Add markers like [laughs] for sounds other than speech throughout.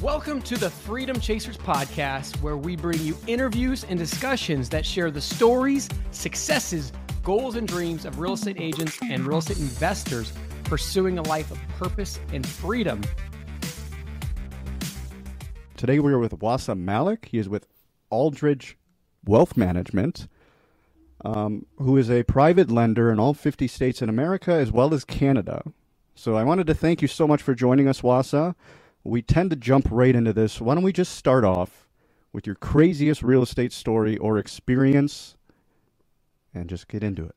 Welcome to the Freedom Chasers podcast, where we bring you interviews and discussions that share the stories, successes, goals, and dreams of real estate agents and real estate investors pursuing a life of purpose and freedom. Today we are with Wasah Malik. He is with Aldridge Wealth Management, um, who is a private lender in all 50 states in America as well as Canada. So I wanted to thank you so much for joining us, Wasah. We tend to jump right into this. Why don't we just start off with your craziest real estate story or experience and just get into it?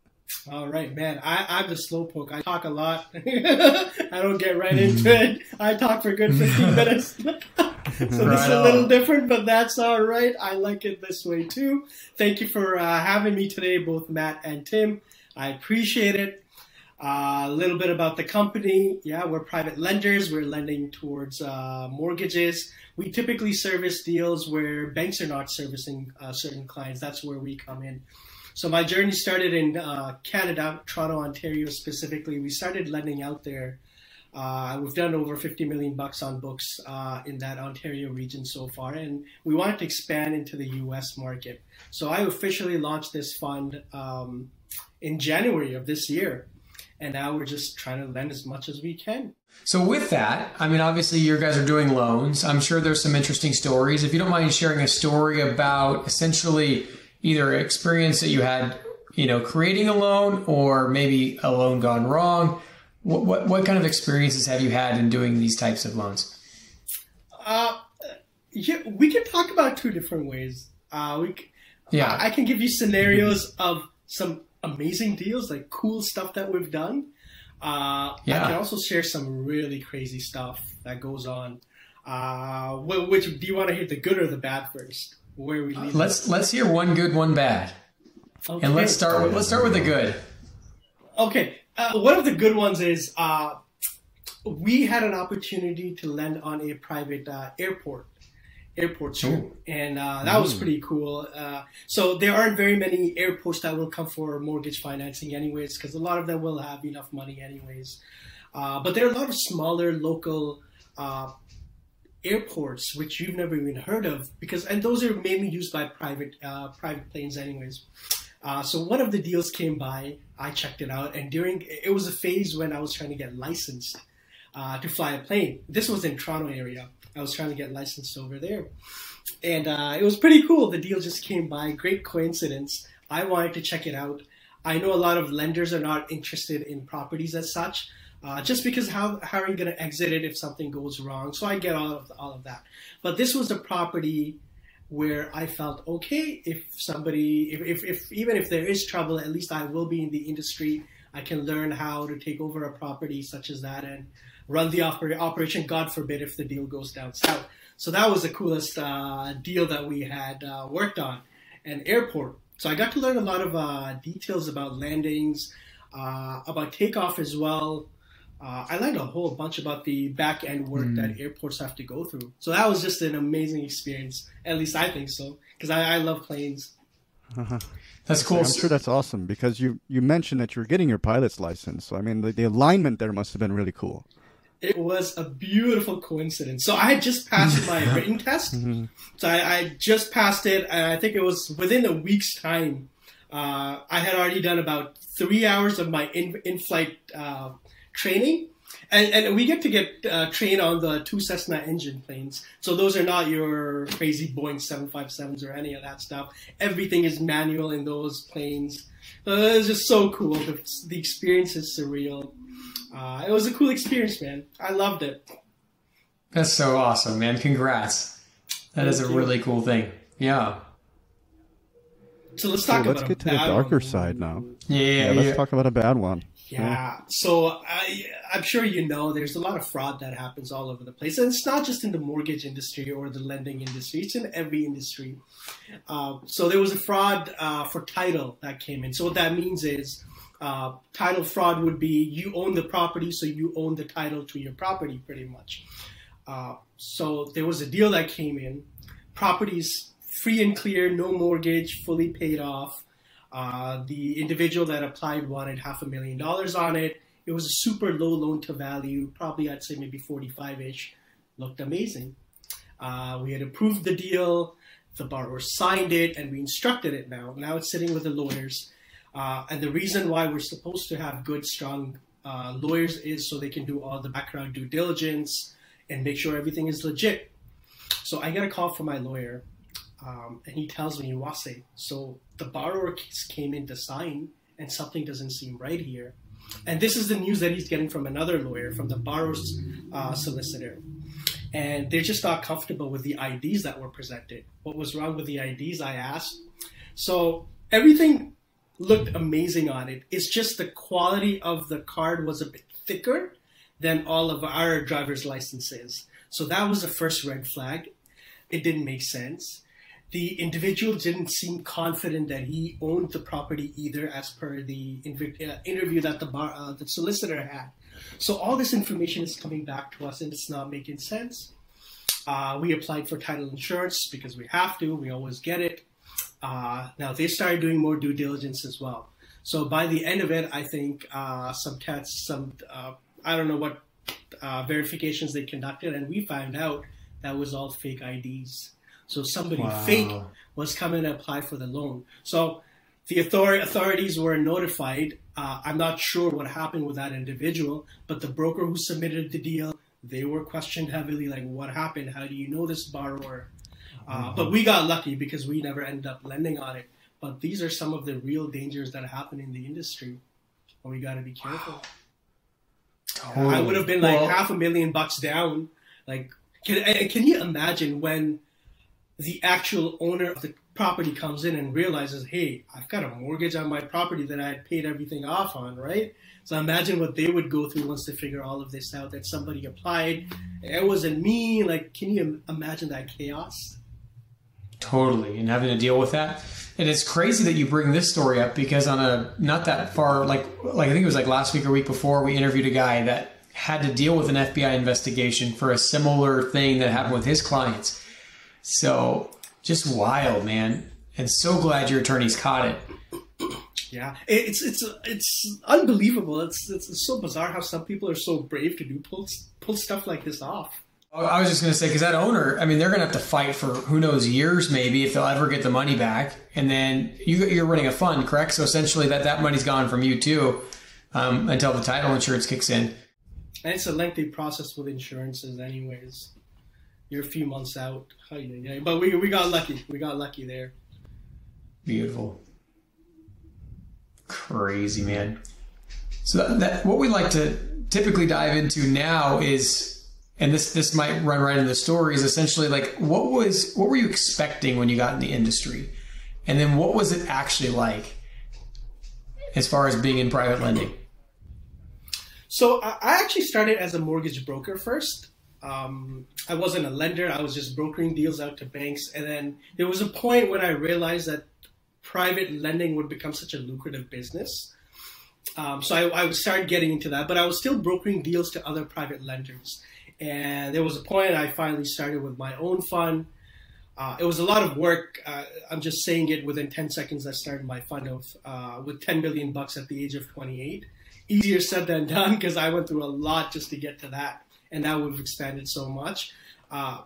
All right, man. I, I'm the slowpoke. I talk a lot. [laughs] I don't get right into it. I talk for a good 15 [laughs] minutes. [laughs] so this is a little different, but that's all right. I like it this way too. Thank you for uh, having me today, both Matt and Tim. I appreciate it. Uh, a little bit about the company. Yeah, we're private lenders. We're lending towards uh, mortgages. We typically service deals where banks are not servicing uh, certain clients. That's where we come in. So my journey started in uh, Canada, Toronto, Ontario specifically. We started lending out there. Uh, we've done over 50 million bucks on books in that Ontario region so far, and we wanted to expand into the U.S. market. So I officially launched this fund um, in January of this year and now we're just trying to lend as much as we can. So with that, I mean, obviously you guys are doing loans. I'm sure there's some interesting stories. If you don't mind sharing a story about essentially either experience that you had, you know, creating a loan or maybe a loan gone wrong. What, what, what kind of experiences have you had in doing these types of loans? Uh, yeah, we can talk about two different ways. Uh, we, yeah, I can give you scenarios of some amazing deals, like cool stuff that we've done. Uh, yeah. I can also share some really crazy stuff that goes on. Uh, which do you want to hear the good or the bad first? Where we leave let's let's hear one good, one bad, okay. and let's start with let's start with the good. Okay, uh, one of the good ones is uh, we had an opportunity to lend on a private uh, airport airport too, and uh, that mm. was pretty cool. Uh, so there aren't very many airports that will come for mortgage financing, anyways, because a lot of them will have enough money, anyways. Uh, but there are a lot of smaller local uh, airports which you've never even heard of, because and those are mainly used by private uh, private planes, anyways. Uh, so one of the deals came by. I checked it out, and during it was a phase when I was trying to get licensed to fly a plane. This was in Toronto area I was trying to get licensed over there. And uh, it was pretty cool. The deal just came by. Great coincidence. I wanted to check it out. I know a lot of lenders are not interested in properties as such, uh, just because how, how are you going to exit it if something goes wrong? So I get all of all of that. But this was the property where I felt okay if somebody if, if, if even if there is trouble, at least I will be in the industry. I can learn how to take over a property such as that and run the oper- operation. God forbid if the deal goes down south. So that was the coolest uh, deal that we had uh, worked on, an airport. So I got to learn a lot of uh, details about landings, uh, about takeoff as well. Uh, I learned a whole bunch about the back end work mm. that airports have to go through. So that was just an amazing experience. At least I think so, because I, I, love planes. That's cool. I'm sure that's awesome because you you mentioned that you were getting your pilot's license. So I mean, the, the alignment there must have been really cool it was a beautiful coincidence. So I had just passed [laughs] my written test. Mm-hmm. So I, I, just passed it, and I think it was within a week's time. Uh, I had already done about three hours of my in, in-flight uh, training, and, and we get to get uh, trained on the two Cessna engine planes. So those are not your crazy Boeing 757s or any of that stuff. Everything is manual in those planes. Uh, it's just so cool. The, the experience is surreal. Uh, it was a cool experience, man. I loved it. That's so awesome, man. Congrats. That Thank is a you. really cool thing. Yeah. So let's talk so let's get to the darker one. side now. Yeah, yeah, let's yeah. talk about a bad one. Yeah. yeah. So I, I'm sure you know there's a lot of fraud that happens all over the place, and it's not just in the mortgage industry or the lending industry; it's in every industry. Uh, so there was a fraud uh, for title that came in. So what that means is uh, title fraud would be you own the property, so you own the title to your property pretty much. Uh, so there was a deal that came in, properties free and clear, no mortgage, fully paid off. Uh, the individual that applied wanted half a million dollars on it. It was a super low loan to value, probably I'd say maybe 45 ish. Looked amazing. Uh, we had approved the deal. The borrower signed it, and we instructed it. Now, now it's sitting with the lawyers. Uh, and the reason why we're supposed to have good, strong uh, lawyers is so they can do all the background due diligence and make sure everything is legit. So I get a call from my lawyer, um, and he tells me, Wase, so the borrower came in to sign, and something doesn't seem right here. And this is the news that he's getting from another lawyer, from the borrower's uh, solicitor. And they're just not comfortable with the IDs that were presented. What was wrong with the IDs? I asked. So everything looked amazing on it. It's just the quality of the card was a bit thicker than all of our driver's licenses. So that was the first red flag. It didn't make sense. The individual didn't seem confident that he owned the property either, as per the uh, interview that the bar, uh, the solicitor had. So all this information is coming back to us, and it's not making sense. Uh, we applied for title insurance because we have to. We always get it. Uh, now they started doing more due diligence as well. So by the end of it, I think uh, some tests, some uh, I don't know what uh, verifications they conducted, and we found out that was all fake IDs. So somebody wow. fake was coming to apply for the loan. So the author- authorities were notified. Uh, I'm not sure what happened with that individual, but the broker who submitted the deal, they were questioned heavily, like, what happened? How do you know this borrower? Uh. But we got lucky because we never ended up lending on it. But these are some of the real dangers that happen in the industry, and we got to be careful. Wow. I would have been like well, half a million bucks down. Like, can can you imagine when the actual owner of the property comes in and realizes, hey, I've got a mortgage on my property that I had paid everything off on, right? So imagine what they would go through once they figure all of this out that somebody applied. It wasn't me. Like, can you imagine that chaos? Totally. And having to deal with that. And it's crazy that you bring this story up because on a not that far, like like I think it was like last week or week before, we interviewed a guy that had to deal with an FBI investigation for a similar thing that happened with his clients. So just wild, man. And so glad your attorneys caught it. Yeah, it's it's it's unbelievable. It's it's so bizarre how some people are so brave to do pull pull stuff like this off. Oh, I was just going to say because that owner, I mean, they're going to have to fight for who knows years, maybe if they'll ever get the money back. And then you, you're running a fund, correct? So essentially, that that money's gone from you too um, until the title insurance kicks in. And it's a lengthy process with insurances, anyways. You're a few months out, but we we got lucky. We got lucky there. Beautiful, crazy man. So that, that what we like to typically dive into now is and this this might run right in the story is essentially like what was what were you expecting when you got in the industry? And then what was it actually like as far as being in private lending? So i actually started as a mortgage broker first. Um, i wasn't a lender i was just brokering deals out to banks. And then there was a point when i realized that private lending would become such a lucrative business. Um, so I, I started getting into that but i was still brokering deals to other private lenders and there was a point I finally started with my own fund. Uh, it was a lot of work. Uh, I'm just saying it within 10 seconds. I started my fund of uh, with 10 million bucks at the age of 28. Easier said than [laughs] done because I went through a lot just to get to that, and now we've expanded so much. Uh,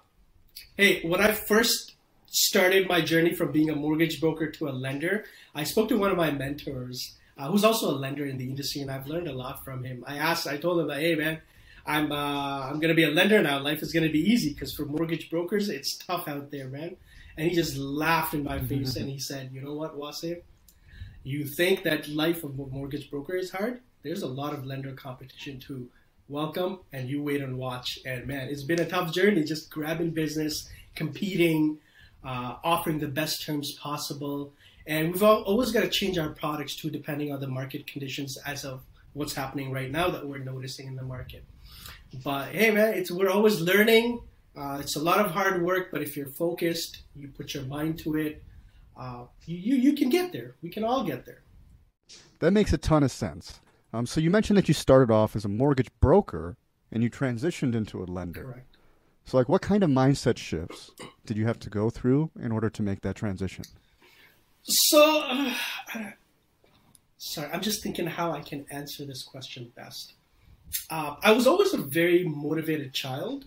hey, when I first started my journey from being a mortgage broker to a lender, I spoke to one of my mentors, uh, who's also a lender in the industry, and I've learned a lot from him. I asked, I told him that, hey man, I'm uh, I'm gonna be a lender now. Life is gonna be easy because for mortgage brokers, it's tough out there, man. And he just laughed in my face and he said, "You know what, Wasif? You think that life of a mortgage broker is hard? There's a lot of lender competition too. Welcome, and you wait and watch. And man, it's been a tough journey, just grabbing business, competing, uh, offering the best terms possible. And we've always got to change our products too, depending on the market conditions as of what's happening right now that we're noticing in the market. But hey, man, it's we're always learning. Uh, it's a lot of hard work, but if you're focused, you put your mind to it, uh, you, you, you can get there. We can all get there. That makes a ton of sense. Um, so you mentioned that you started off as a mortgage broker and you transitioned into a lender. Correct. So, like, what kind of mindset shifts did you have to go through in order to make that transition? So, uh, [sighs] sorry, I'm just thinking how I can answer this question best uh, I was always a very motivated child.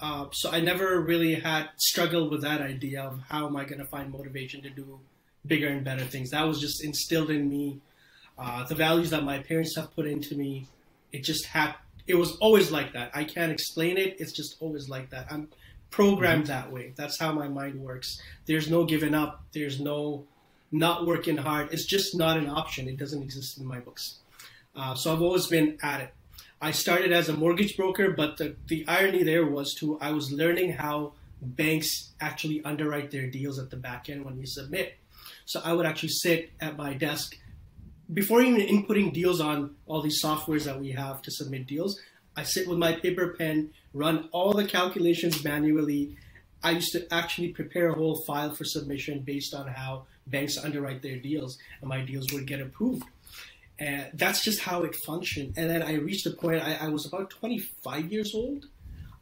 uh, so I never really had struggled with that idea of how am I going to find motivation to do bigger and better things. That was just instilled in me. Uh, the values that my parents have put into me, it just had. It was always like that. I can't explain it. It's just always like that. I'm programmed mm-hmm. that way. That's how my mind works. There's no giving up. There's no not working hard. It's just not an option. It doesn't exist in my books. Uh, so I've always been at it. I started as a mortgage broker, but the, the irony there was too, I was learning how banks actually underwrite their deals at the back end when you submit. So I would actually sit at my desk before even inputting deals on all these softwares that we have to submit deals. I sit with my paper pen, run all the calculations manually. I used to actually prepare a whole file for submission based on how banks underwrite their deals, and my deals would get approved. And that's just how it functioned. And then I reached a point, I, I was about 25 years old.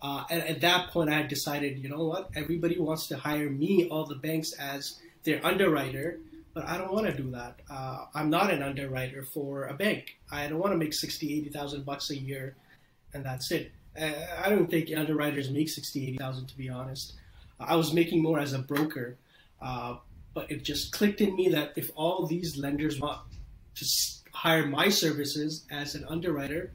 Uh, and at that point, I decided, you know what? Everybody wants to hire me, all the banks, as their underwriter, but I don't want to do that. Uh, I'm not an underwriter for a bank. I don't want to make 60, 80,000 bucks a year, and that's it. Uh, I don't think underwriters make 60, 80,000, to be honest. I was making more as a broker, uh, but it just clicked in me that if all these lenders want to hire my services as an underwriter,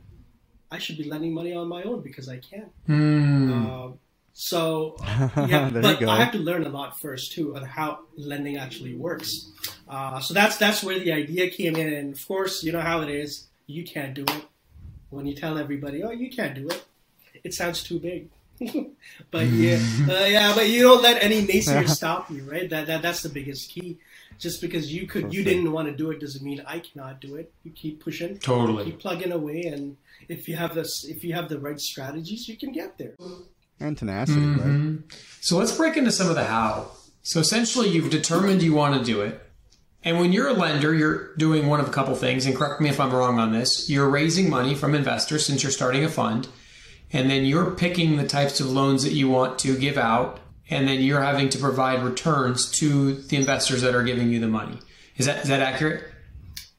I should be lending money on my own because I can. Mm. Uh, so [laughs] yeah, but I have to learn a lot first too on how lending actually works. Uh, so that's that's where the idea came in, and of course, you know how it is. You can't do it when you tell everybody, "Oh, you can't do it." It sounds too big. [laughs] but yeah, [laughs] uh, yeah, but you don't let any naysayer stop you, right? That, that that's the biggest key. Just because you could, Perfect. you didn't want to do it doesn't mean I cannot do it. You keep pushing, totally, You keep plugging away, and if you have this, if you have the right strategies, you can get there. And tenacity, mm-hmm. right? So let's break into some of the how. So essentially, you've determined you want to do it. And when you're a lender, you're doing one of a couple things, and correct me if I'm wrong on this. You're raising money from investors since you're starting a fund and then you're picking the types of loans that you want to give out and then you're having to provide returns to the investors that are giving you the money is that is that accurate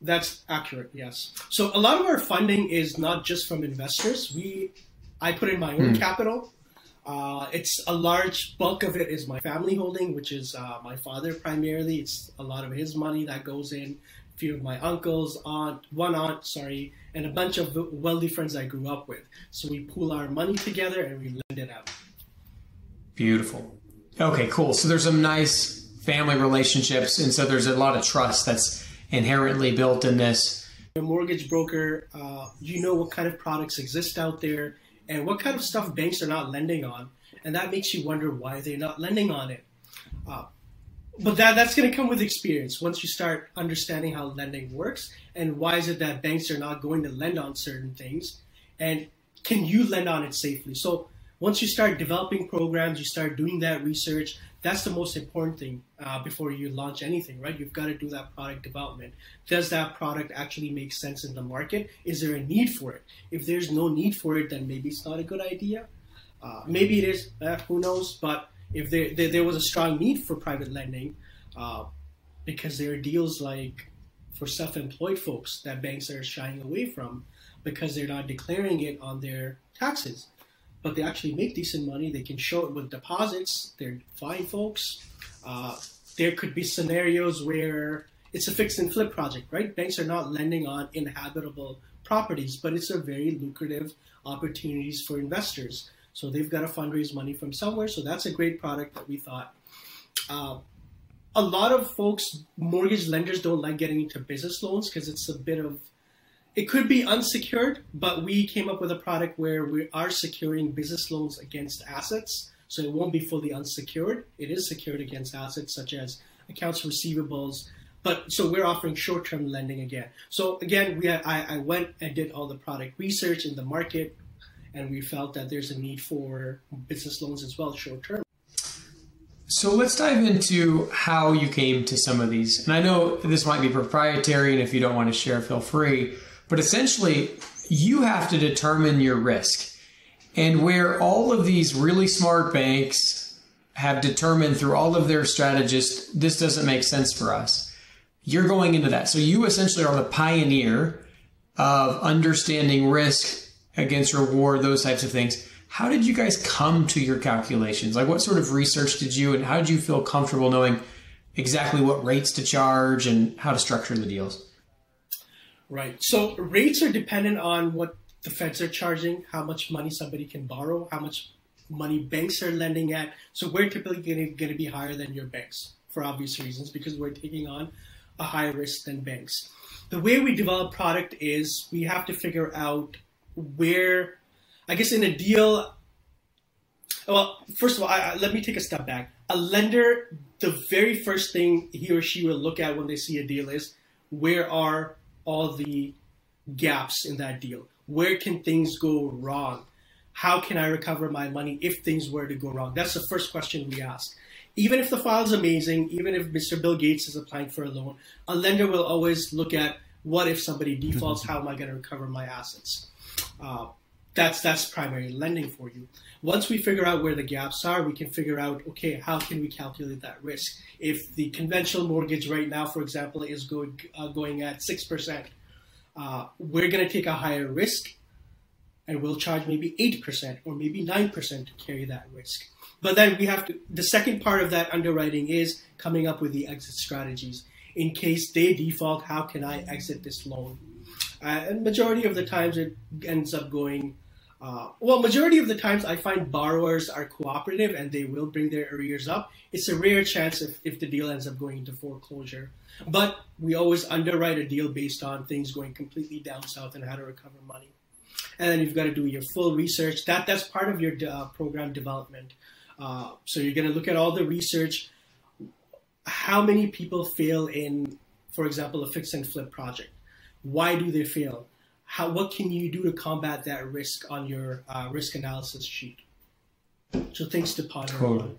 that's accurate yes so a lot of our funding is not just from investors we i put in my own hmm. capital uh, it's a large bulk of it is my family holding which is uh, my father primarily it's a lot of his money that goes in a few of my uncles aunt one aunt sorry and a bunch of wealthy friends I grew up with. So we pool our money together and we lend it out. Beautiful. Okay, cool. So there's some nice family relationships, and so there's a lot of trust that's inherently built in this. A mortgage broker, uh, you know what kind of products exist out there and what kind of stuff banks are not lending on, and that makes you wonder why they're not lending on it. Uh, but that that's going to come with experience once you start understanding how lending works and why is it that banks are not going to lend on certain things and can you lend on it safely so once you start developing programs you start doing that research that's the most important thing uh, before you launch anything right? You've got to do that product development. Does that product actually make sense in the market? Is there a need for it? If there's no need for it then maybe it's not a good idea. Uh, maybe it is uh, who knows? But if there, there, there was a strong need for private lending, uh, because there are deals like for self-employed folks that banks are shying away from because they're not declaring it on their taxes, but they actually make decent money. They can show it with deposits. They're fine folks. Uh, there could be scenarios where it's a fix and flip project, right? Banks are not lending on inhabitable properties, but it's a very lucrative opportunities for investors. So they've got to fundraise money from somewhere. So that's a great product that we thought. Uh, a lot of folks, mortgage lenders, don't like getting into business loans because it's a bit of it could be unsecured, but we came up with a product where we are securing business loans against assets. So it won't be fully unsecured. It is secured against assets such as accounts receivables. But so we're offering short-term lending again. So again, we had, I, I went and did all the product research in the market, and we felt that there's a need for business loans as well, short term. So let's dive into how you came to some of these. And I know this might be proprietary, and if you don't want to share, feel free. But essentially, you have to determine your risk. And where all of these really smart banks have determined through all of their strategists, this doesn't make sense for us. You're going into that. So you essentially are the pioneer of understanding risk against reward, those types of things. How did you guys come to your calculations? Like, what sort of research did you, and how did you feel comfortable knowing exactly what rates to charge and how to structure the deals? Right. So rates are dependent on what the feds are charging, how much money somebody can borrow, how much money banks are lending at. So we're typically going to be higher than your banks for obvious reasons because we're taking on a higher risk than banks. The way we develop product is we have to figure out where, I guess, in a deal. Well, first of all, I, I, let me take a step back. A lender, the very first thing he or she will look at when they see a deal is where are all the gaps in that deal? Where can things go wrong? How can I recover my money if things were to go wrong? That's the first question we ask. Even if the file is amazing, even if Mr. Bill Gates is applying for a loan, a lender will always look at what if somebody defaults? [laughs] How am I going to recover my assets? Uh, that's that's primary lending for you. Once we figure out where the gaps are, we can figure out okay, how can we calculate that risk? If the conventional mortgage right now, for example, is going uh, going at six percent, uh, we're going to take a higher risk, and we'll charge maybe eight percent or maybe nine percent to carry that risk. But then we have to. The second part of that underwriting is coming up with the exit strategies. In case they default, how can I exit this loan? Uh, and majority of the times, it ends up going uh, well, majority of the times I find borrowers are cooperative and they will bring their arrears up. It's a rare chance if, if the deal ends up going into foreclosure. But we always underwrite a deal based on things going completely down south and how to recover money. And then you've got to do your full research. That that's part of your uh, program development. Uh, so you're going to look at all the research. How many people fail in, for example, a fix and flip project? Why do they fail? How what can you do to combat that risk on your uh, risk analysis sheet? So things to ponder totally.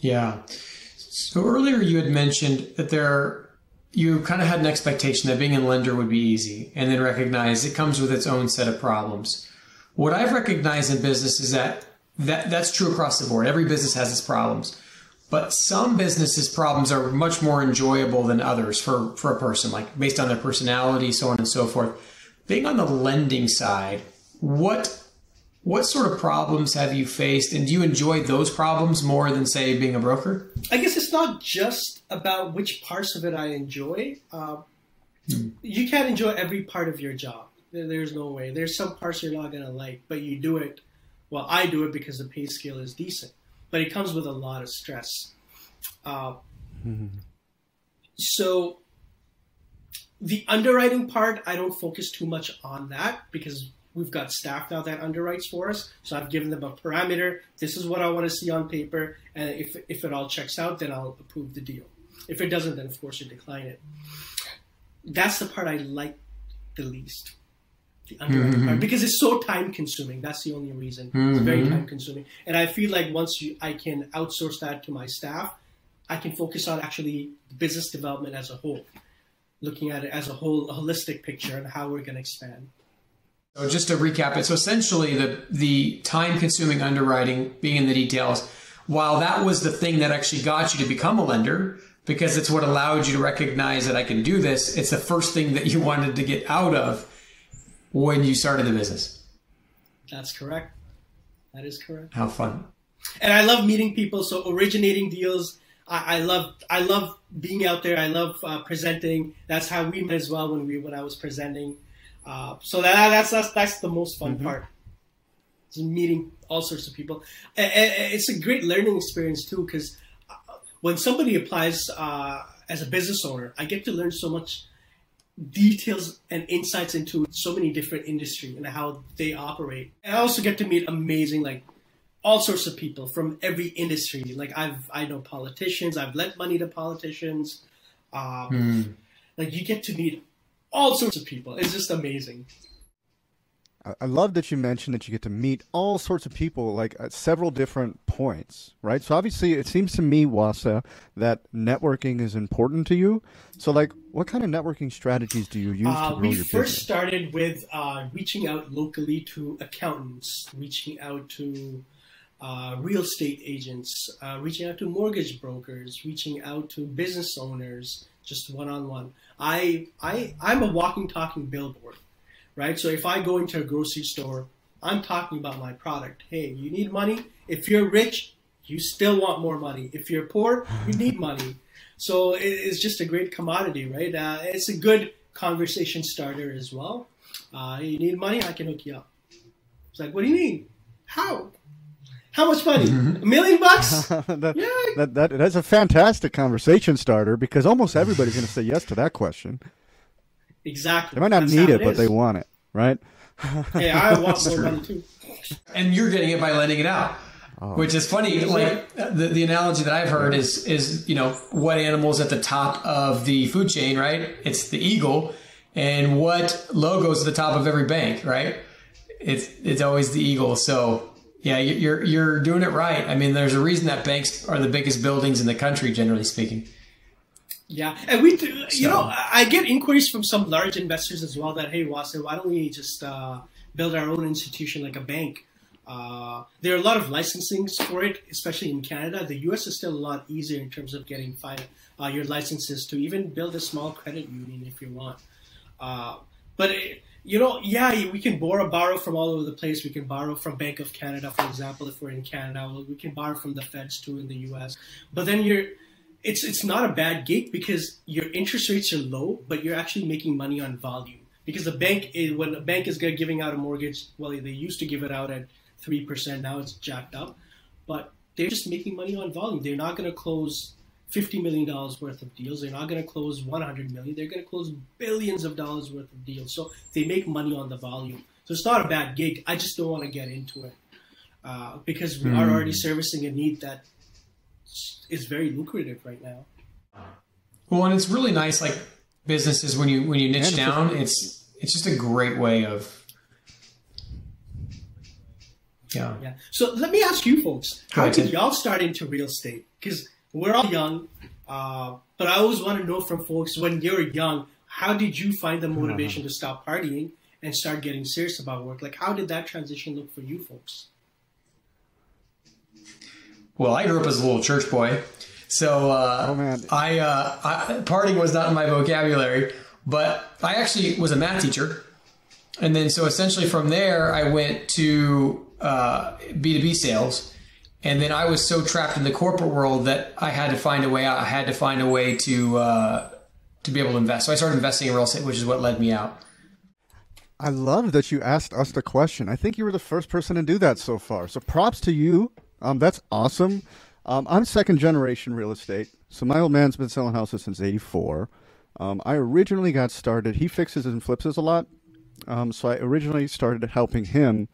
Yeah. So earlier you had mentioned that there you kind of had an expectation that being a lender would be easy and then recognize it comes with its own set of problems. What I've recognized in business is that, that that's true across the board. Every business has its problems. But some businesses' problems are much more enjoyable than others for, for a person, like based on their personality, so on and so forth being on the lending side, what what sort of problems have you faced, and do you enjoy those problems more than say being a broker? I guess it's not just about which parts of it I enjoy. Uh, hmm. You can't enjoy every part of your job. There's no way. There's some parts you're not gonna like, but you do it. Well, I do it because the pay scale is decent, but it comes with a lot of stress. Uh, mm-hmm. [laughs] So the underwriting part, I don't focus too much on that because we've got staff now that underwrites for us. So I've given them a parameter. This is what I want to see on paper, and if if it all checks out, then I'll approve the deal. If it doesn't, then of course you decline it. That's the part I like the least. The underwriting mm-hmm. part because it's so time consuming. That's the only reason. Mm-hmm. It's very time consuming, and I feel like once you, I can outsource that to my staff, I can focus on actually business development as a whole looking at it as a whole a holistic picture and how we're going to expand. So just to recap it, so essentially the the time consuming underwriting, being in the details, while that was the thing that actually got you to become a lender, because it's what allowed you to recognize that I can do this, it's the first thing that you [laughs] wanted to get out of when you started the business. That's correct. That is correct. How fun. And I love meeting people. So originating deals I, I love I love being out there. I love uh, presenting. That's how we met as well when we when I was presenting. Uh, so that that's that's that's the most fun mm-hmm. part. Just meeting all sorts of people. And, it's a great learning experience too because uh, when somebody applies uh, as a business owner, I get to learn so much details and insights into so many different industries and how they operate. And I also get to meet amazing like all sorts of people from every industry. Like I've I know politicians. I've lent money to politicians. Um, mm. Like you get to meet all sorts of people. It's just amazing. I love that you mentioned that you get to meet all sorts of people, like at several different points, right? So obviously, it seems to me, Wasah, that networking is important to you. So, like, what kind of networking strategies do you use uh, to grow your business? We first started with uh, reaching out locally to accountants, reaching out to uh, real estate agents, uh, reaching out to mortgage brokers, reaching out to business owners, just one on one. I I I'm a walking, talking billboard, right? So if I go into a grocery store, I'm talking about my product. Hey, you need money. If you're rich, you still want more money. If you're poor, you need [laughs] money. So it's just a great commodity, right? Uh, it's a good conversation starter as well. Uh, you need money? I can hook you up. It's like, what do you mean? How? How much money? A million bucks? [laughs] that, Yeah. that, that, that's a fantastic conversation starter because almost everybody's going to say yes to that question. Exactly. They might not That's need how it, but they want it, right? Hey, I want [laughs] more money too. and you're getting it by lending it out. Oh. Which is funny. Like uh, the, the analogy that I've heard is is you know what animals at the top of the food chain, right? It's the eagle, and what logos at the top of every bank, right? It's it's always the eagle. So yeah, you- you're you're doing it right. I mean, there's a reason that banks are the biggest buildings in the country, generally speaking. Yeah, and we, do, you know, I get inquiries from some large investors as well that, hey, Wasah, why don't we just uh, build our own institution like a bank? Uh, there are a lot of licensings for it, especially in Canada. The U.S. is still a lot easier in terms of getting fin- uh, your licenses to even build a small credit union if you want. Uh, but it, you know, yeah, we can borrow borrow from all over the place. We can borrow from Bank of Canada, for example, if we're in Canada. We can borrow from the Feds too in the U.S. But then you're it's it's not a bad gig because your interest rates are low, but you're actually making money on volume. Because the bank is when a bank is giving out a mortgage, well, they used to give it out at three percent. Now it's jacked up, but they're just making money on volume. They're not going to close fifty million dollars worth of deals. They're not going to close one hundred million. They're going to close billions of dollars worth of deals. So they make money on the volume. So it's not a bad gig. I just don't want to get into it uh, because we are already servicing a need that is very lucrative right now. Well, and it's really nice, like businesses when you when you niche And it's down, it's it's just a great way of yeah. Yeah. So let me ask you folks, how did y'all start into real estate? Because we're all young, uh, but I always want to know from folks when you're young, how did you find the motivation to stop partying and start getting serious about work? Like, how did that transition look for you folks? Well, I grew up as a little church boy, so uh, Oh, man. I, uh, I partying was not in my vocabulary. But I actually was a math teacher, and then so essentially from there I went to B two B sales, and then I was so trapped in the corporate world that I had to find a way out. I had to find a way to uh, to be able to invest. So I started investing in real estate, which is what led me out. I love that you asked us the question. I think you were the first person to do that so far. So props to you. Um, that's awesome. Um, I'm second generation real estate. So my old man's been selling houses since '84. Um, I originally got started. He fixes and flips us a lot. Um, so I originally started helping him.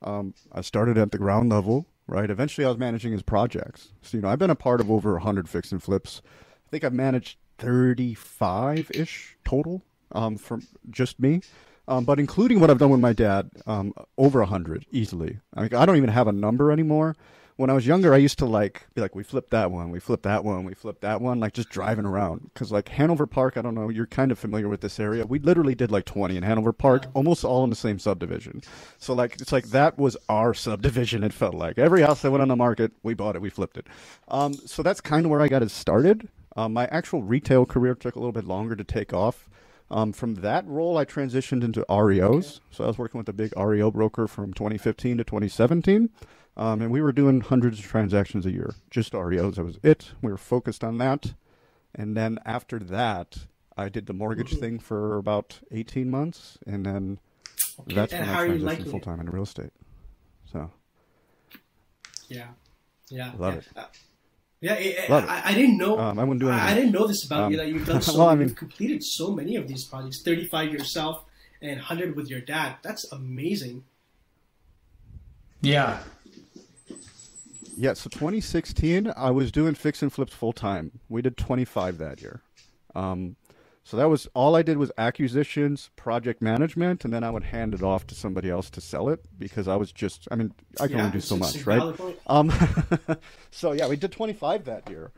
Um, I started at the ground level, right? Eventually, I was managing his projects. So you know, I've been a part of over 100 fix and flips. I think I've managed 35 ish total um, from just me. Um, but including what I've done with my dad, um, over 100 easily. Like, I don't even have a number anymore. When I was younger, I used to like be like, we flipped that one, we flipped that one, we flipped that one, like just driving around. Because like Hanover Park, I don't know, you're kind of familiar with this area. We literally did like 20 in Hanover Park, almost all in the same subdivision. So like it's like that was our subdivision. It felt like every house that went on the market, we bought it, we flipped it. Um, so that's kind of where I got it started. Um, my actual retail career took a little bit longer to take off. Um, from that role, I transitioned into REOs. So I was working with a big REO broker from 2015 to 2017. Um, and we were doing hundreds of transactions a year, just REOs. That was it. We were focused on that. And then after that, I did the mortgage thing for about 18 months. And then that's and when how I transitioned full time into real estate. So, Yeah. Yeah. Love yeah. it. Uh, yeah, it, it. I, I didn't know. Um, I wouldn't do I, I didn't know this about you Um, that you've done [laughs] so. well, I mean- you've completed so many of these projects. Thirty-five yourself and hundred with your dad. That's amazing. Yeah, yeah, so 2016, I was doing fix and flips full time. We did 25 that year. Um, so that was all I did was acquisitions, project management, and then I would hand it off to somebody else to sell it because I was just, I mean, I can Yeah, only do so much, right? Um, [laughs] so yeah, we did 25 that year.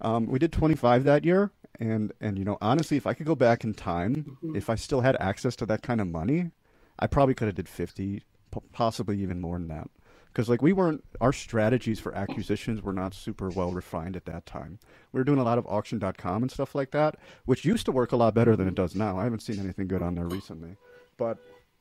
Um, we did 25 that year, and and you know, honestly, if I could go back in time, Mm-hmm. if I still had access to that kind of money, I probably could have did 50, po- possibly even more than that. Because like we weren't, our strategies for acquisitions were not super well refined at that time. We were doing a lot of auction.com and stuff like that, which used to work a lot better than it does now. I haven't seen anything good on there recently, but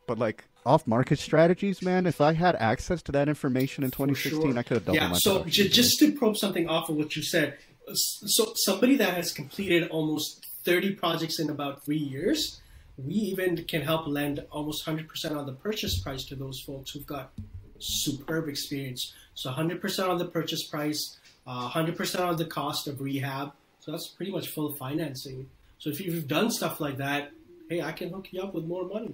but like off-market strategies, man. If I had access to that information in 2016, sure. I could have doubled yeah, my so j- just to probe something off of what you said, so somebody that has completed almost 30 projects in about three years, we even can help lend almost 100% on the purchase price to those folks who've got superb experience. So 100% on the purchase price, uh, 100% on the cost of rehab. So that's pretty much full financing. So if you've done stuff like that, hey, I can hook you up with more money.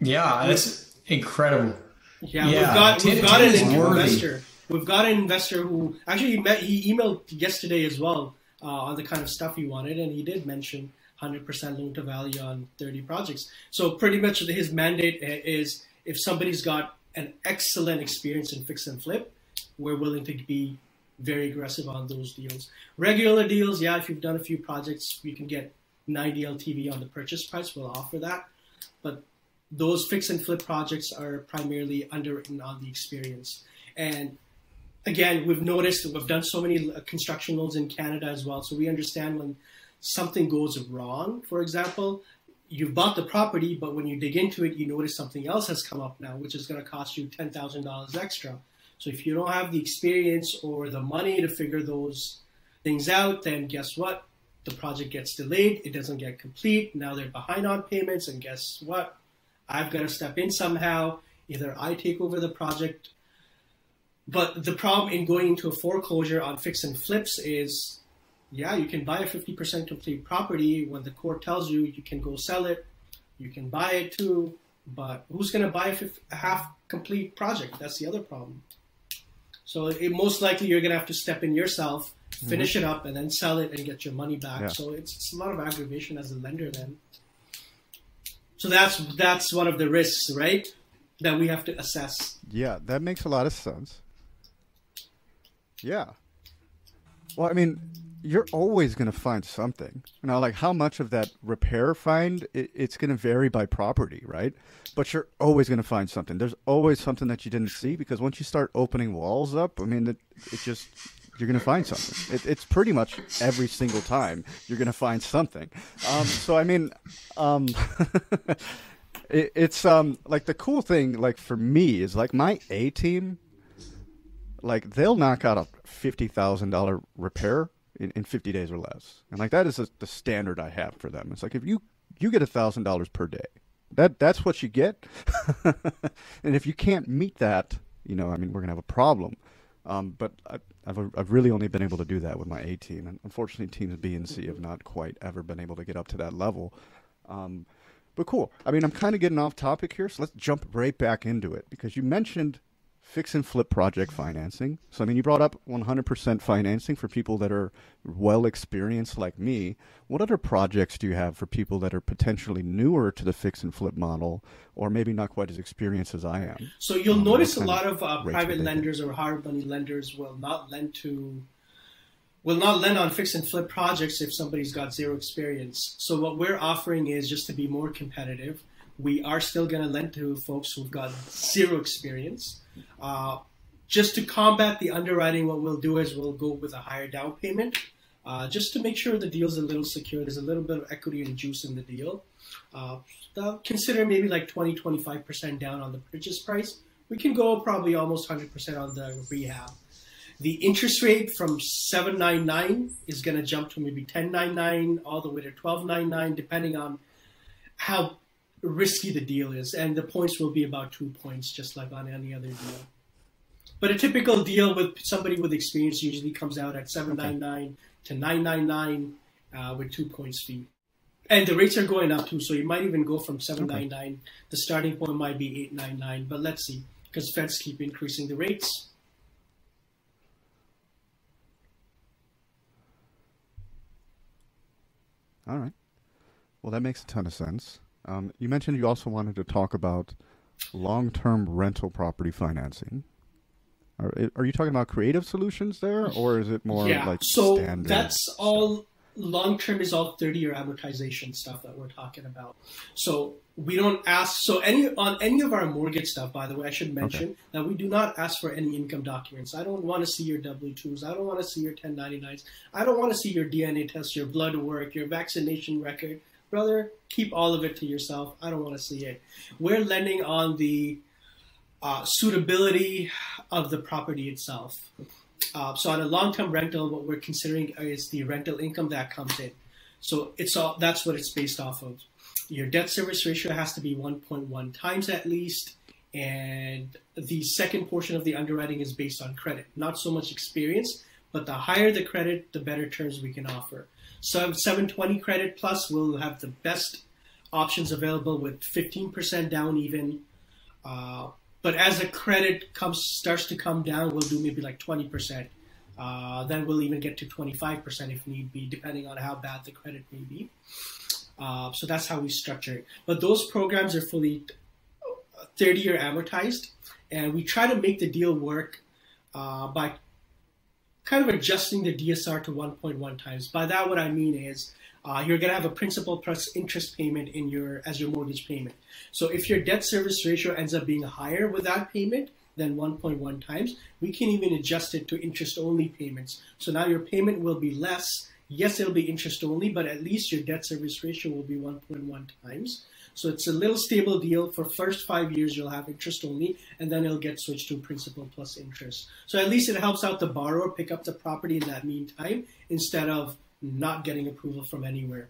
Yeah, that's incredible. Yeah, Yeah, we've got we've got an worthy. investor. We've got an investor who actually he met. He emailed yesterday as well uh, on the kind of stuff he wanted, and he did mention 100% loan to value on 30 projects. So pretty much his mandate is if somebody's got an excellent experience in fix and flip, we're willing to be very aggressive on those deals. Regular deals, yeah, if you've done a few projects, you can get 90 LTV on the purchase price. We'll offer that, but those fix and flip projects are primarily underwritten on the experience. And again, we've noticed we've done so many uh, construction loans in Canada as well, so we understand when something goes wrong. For example, you've bought the property, but when you dig into it, you notice something else has come up now, which is going to cost you ten thousand dollars extra. So if you don't have the experience or the money to figure those things out, then guess what? The project gets delayed. It doesn't get complete. Now they're behind on payments, and guess what? I've got to step in somehow. Either I take over the project. But the problem in going into a foreclosure on fix and flips is, yeah, you can buy a 50% complete property when the court tells you you can go sell it, you can buy it too, but who's going to buy a, fif- a half complete project? That's the other problem. So it, most likely you're going to have to step in yourself, mm-hmm. finish it up, and then sell it and get your money back. Yeah. So it's, it's a lot of aggravation as a lender then. So that's that's one of the risks, right? That we have to assess. Yeah, that makes a lot of sense. Yeah. Well, I mean, you're always going to find something. Now, like how much of that repair find, it, it's going to vary by property, right? But you're always going to find something. There's always something that you didn't see because once you start opening walls up, I mean, it, it just you're going to find something. It, it's pretty much every single time you're going to find something. Um, so, I mean, um, [laughs] it, it's um like the cool thing, like for me, is like my A team like they'll knock out a fifty thousand dollar repair in, in fifty days or less, and like that is the the standard I have for them. It's like if you you get a thousand dollars per day, that that's what you get, [laughs] and if you can't meet that, you know, I mean, we're gonna have a problem. Um, but I, I've I've really only been able to do that with my A team, and unfortunately, teams B and C have not quite ever been able to get up to that level. Um, but cool. I mean, I'm kind of getting off topic here, so let's jump right back into it because you mentioned fix and flip project financing. So, I mean, you brought up 100% financing for people that are well experienced like me. What other projects do you have for people that are potentially newer to the fix and flip model or maybe not quite as experienced as I am? So you'll Um, notice a lot of of uh, private lenders or hard money lenders will not lend to will not lend on fix and flip projects if somebody's got zero experience. So what we're offering is just to be more competitive. We are still going to lend to folks who've got zero experience. Uh, just to combat the underwriting, what we'll do is we'll go with a higher down payment, uh, just to make sure the deal's a little secure. There's a little bit of equity and juice in the deal. Uh, consider maybe like 20, 25% down on the purchase price. We can go probably almost 100% on the rehab. The interest rate from 799 is going to jump to maybe 1099 all the way to 1299, depending on how risky the deal is. And the points will be about two points, just like on any other deal. But a typical deal with somebody with experience usually comes out at 799 to 999 uh, with two points fee. And the rates are going up too, so you might even go from 799. The starting point might be 899, but let's see, because Feds keep increasing the rates. All right. Well, that makes a ton of sense. Um, you mentioned you also wanted to talk about long term rental property financing. Are, are you talking about creative solutions there, or is it more yeah, like so standard that's all long term is all 30 year amortization stuff that we're talking about. So we don't ask so any on any of our mortgage stuff, by the way, I should mention that we do not ask for any income documents. I don't want to see your W twos, I don't want to see your ten ninety nines, I don't want to see your DNA test, your blood work, your vaccination record. Brother, keep all of it to yourself. I don't want to see it. We're lending on the uh, suitability of the property itself. Uh, so on a long-term rental, what we're considering is the rental income that comes in. So it's all that's what it's based off of. Your debt service ratio has to be 1.1 times at least, and the second portion of the underwriting is based on credit, not so much experience, but the higher the credit, the better terms we can offer. So 720 credit plus will have the best options available with 15% down even. Uh, but as the credit comes starts to come down, we'll do maybe like 20%. Uh, then we'll even get to 25% if need be, depending on how bad the credit may be. Uh, so that's how we structure it. But those programs are fully 30 year amortized, and we try to make the deal work uh, by kind of adjusting the DSR to 1.1 times. By that, what I mean is uh, you're going to have a principal plus interest payment in your as your mortgage payment. So if your debt service ratio ends up being higher with that payment than 1.1 times, we can even adjust it to interest only payments. So now your payment will be less. Yes, it'll be interest only, but at least your debt service ratio will be 1.1 times. So it's a little stable deal. For first five years, you'll have interest only, and then it'll get switched to principal plus interest. So at least it helps out the borrower pick up the property in that meantime instead of not getting approval from anywhere.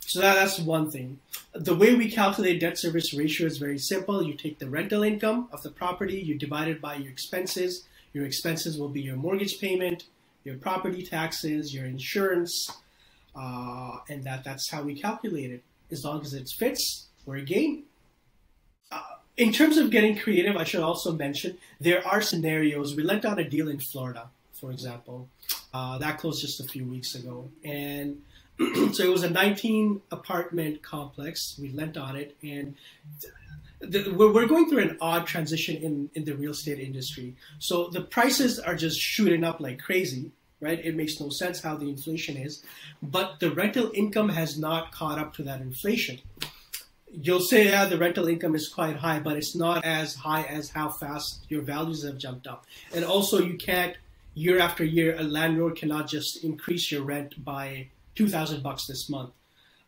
So that, that's one thing. The way we calculate debt service ratio is very simple. You take the rental income of the property, you divide it by your expenses. Your expenses will be your mortgage payment, your property taxes, your insurance, uh, and that, that's how we calculate it. As long as it fits, we're a game. Uh, in terms of getting creative, I should also mention there are scenarios. We lent out a deal in Florida, for example, uh, that closed just a few weeks ago, and [clears throat] so it was a 19 apartment complex. We lent on it, and we're going through an odd transition in, in the real estate industry. So the prices are just shooting up like crazy, right? It makes no sense how the inflation is, but the rental income has not caught up to that inflation. You'll say, yeah, the rental income is quite high, but it's not as high as how fast your values have jumped up. And also, you can't year after year, a landlord cannot just increase your rent by two thousand bucks this month.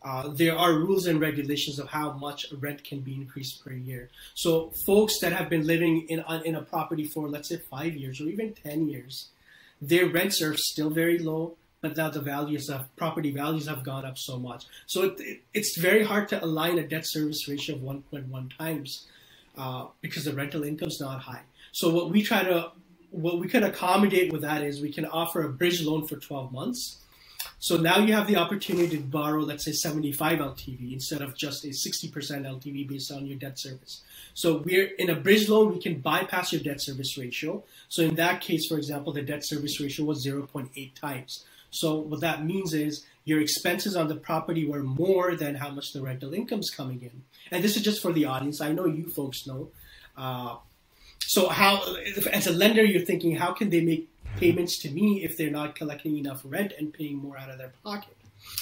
Uh, there are rules and regulations of how much rent can be increased per year. So, folks that have been living in in a property for let's say five years or even ten years, their rents are still very low, but now the values of property values have gone up so much. So it, it, it's very hard to align a debt service ratio of 1.1 times uh, because the rental income is not high. So what we try to what we can accommodate with that is we can offer a bridge loan for 12 months. So now you have the opportunity to borrow, let's say 75 LTV instead of just a 60% LTV based on your debt service. So we're in a bridge loan, we can bypass your debt service ratio. So in that case, for example, the debt service ratio was 0.8 times. So what that means is your expenses on the property were more than how much the rental income is coming in. And this is just for the audience. I know you folks know. Uh, so how, as a lender, you're thinking, how can they make payments to me if they're not collecting enough rent and paying more out of their pocket?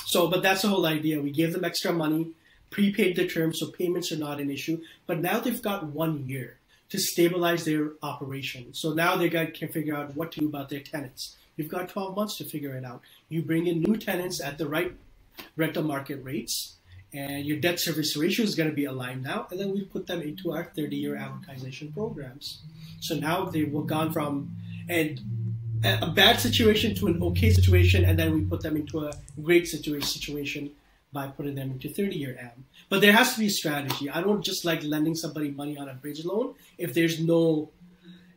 So, but that's the whole idea. We gave them extra money, prepaid the term, so payments are not an issue. But now they've got one year to stabilize their operation. So now they got, can figure out what to do about their tenants. You've got 12 months to figure it out. You bring in new tenants at the right rental market rates and your debt service ratio is going to be aligned now, and then we put them into our 30 year amortization programs. So now they've gone from and a bad situation to an okay situation, and then we put them into a great situation by putting them into 30 year AM. But there has to be a strategy. I don't just like lending somebody money on a bridge loan if there's no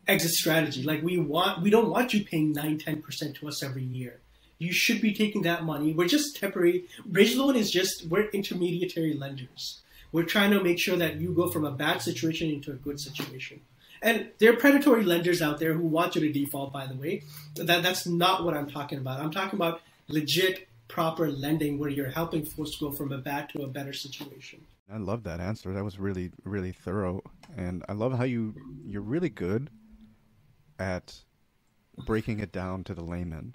exit strategy. Like we want, we don't want you paying 9, 10% to us every year you should be taking that money. We're just temporary. Bridge loan is just, we're intermediary lenders. We're trying to make sure that you go from a bad situation into a good situation. And there are predatory lenders out there who want you to default, by the way. That, that's not what I'm talking about. I'm talking about legit, proper lending where you're helping folks go from a bad to a better situation. I love that answer. That was really, really thorough. And I love how you, you're really good at breaking it down to the layman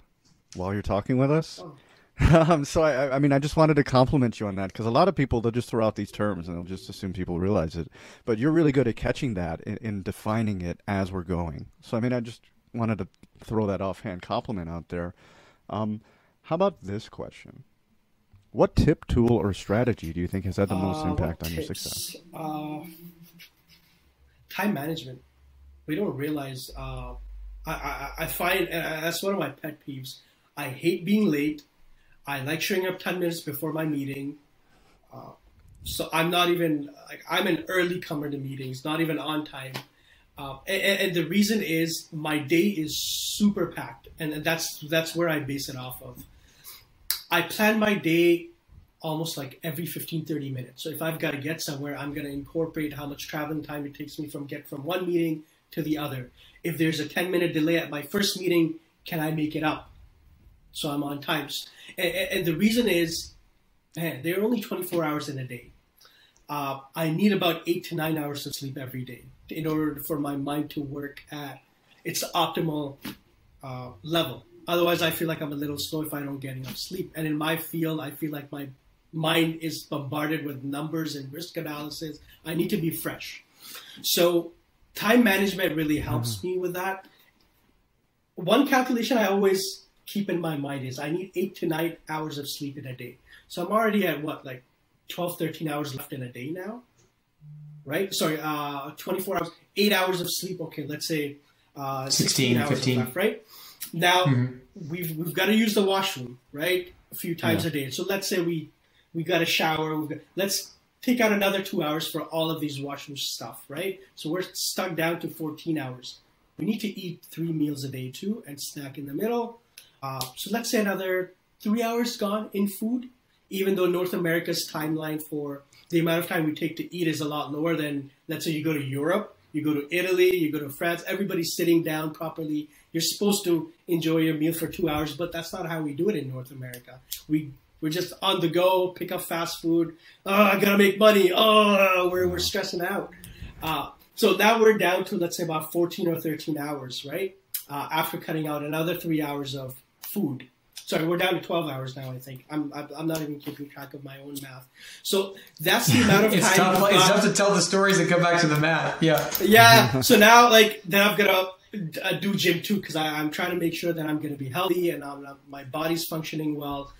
while you're talking with us. Oh. [laughs] um, so I, I mean, I just wanted to compliment you on that because a lot of people they'll just throw out these terms and they'll just assume people realize it. But you're really good at catching that and, defining it as we're going. So I mean, I just wanted to throw that offhand compliment out there. Um, how about this question? what tip, tool, or strategy do you think has had the most Uh, impact on your success? Uh, time management. We don't realize. Uh, I, I, I find uh, that's one of my pet peeves. I hate being late. I like showing up ten minutes before my meeting. Uh, so I'm not even like I'm an early comer to meetings, not even on time. Uh, and, and the reason is my day is super packed, and that's that's where I base it off of. I plan my day almost like every 15 30 minutes so if i've got to get somewhere i'm going to incorporate how much traveling time it takes me from get from one meeting to the other if there's a 10 minute delay at my first meeting can i make it up so i'm on times and, and the reason is man there are only 24 hours in a day uh, i need about eight to nine hours of sleep every day in order for my mind to work at its optimal uh, level otherwise i feel like i'm a little slow if i don't get enough sleep and in my field i feel like my mind is bombarded with numbers and risk analysis. I need to be fresh. So time management really helps me with that. One calculation I always keep in my mind is I need eight to nine hours of sleep in a day. So I'm already at what, like 12, 13 hours left in a day now? Right? Sorry, uh, 24 hours, eight hours of sleep. Okay, let's say uh, 16, hours 15. left, right? Now we've we've got to use the washroom, right? A few times Yeah. a day. So let's say we we got a shower. We've got, let's take out another two hours for all of these washroom stuff, right? So we're stuck down to 14 hours. We need to eat three meals a day too and snack in the middle. Uh, so let's say another three hours gone in food, even though North America's timeline for the amount of time we take to eat is a lot lower than, let's say, you go to Europe, you go to Italy, you go to France, everybody's sitting down properly. You're supposed to enjoy your meal for two hours, but that's not how we do it in North America. We we're just on the go, pick up fast food. Oh, I gotta make money. Oh, we're, we're stressing out. Uh, so now we're down to let's say about 14 or 13 hours, right? Uh, after cutting out another three hours of food. Sorry, we're down to 12 hours now. I think I'm I'm not even keeping track of my own math. So that's the amount of It's time. tough. It's tough to tell the stories and come back to the math. Yeah. yeah. So now, like, then I've got to uh, do gym too because I'm trying to make sure that I'm going to be healthy and I'm, my body's functioning well.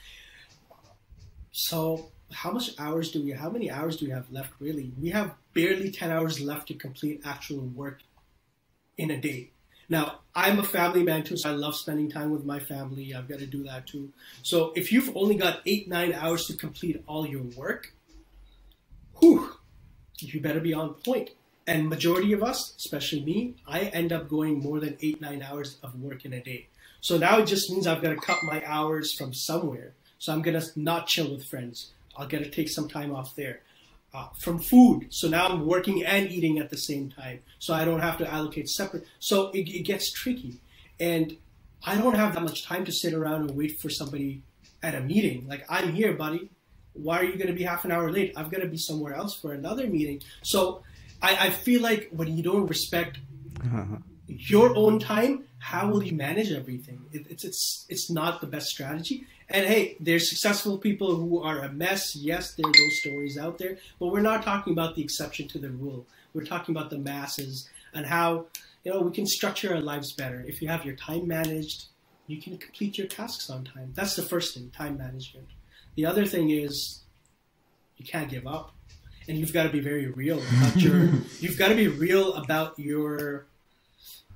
So, how much hours do we? How many hours do we have left? Really, we have barely ten hours left to complete actual work in a day. Now, I'm a family man too, so I love spending time with my family. I've got to do that too. So, if you've only got eight, nine hours to complete all your work, whew, you better be on point. And majority of us, especially me, I end up going more than eight, nine hours of work in a day. So now it just means I've got to cut my hours from somewhere. So I'm gonna not chill with friends. I'll get to take some time off there. Uh, from food. So now I'm working and eating at the same time. So I don't have to allocate separate. So it, it gets tricky. And I don't have that much time to sit around and wait for somebody at a meeting. Like, I'm here, buddy. Why are you going to be half an hour late? I've got to be somewhere else for another meeting. So I, I feel like when you don't respect your own time, how will you manage everything? It, it's it's it's not the best strategy. And hey, there's successful people who are a mess. Yes, there are those stories out there, but we're not talking about the exception to the rule. We're talking about the masses and how you know we can structure our lives better. If you have your time managed, you can complete your tasks on time. That's the first thing, time management. The other thing is you can't give up. And you've got to be very real about [laughs] your you've got to be real about your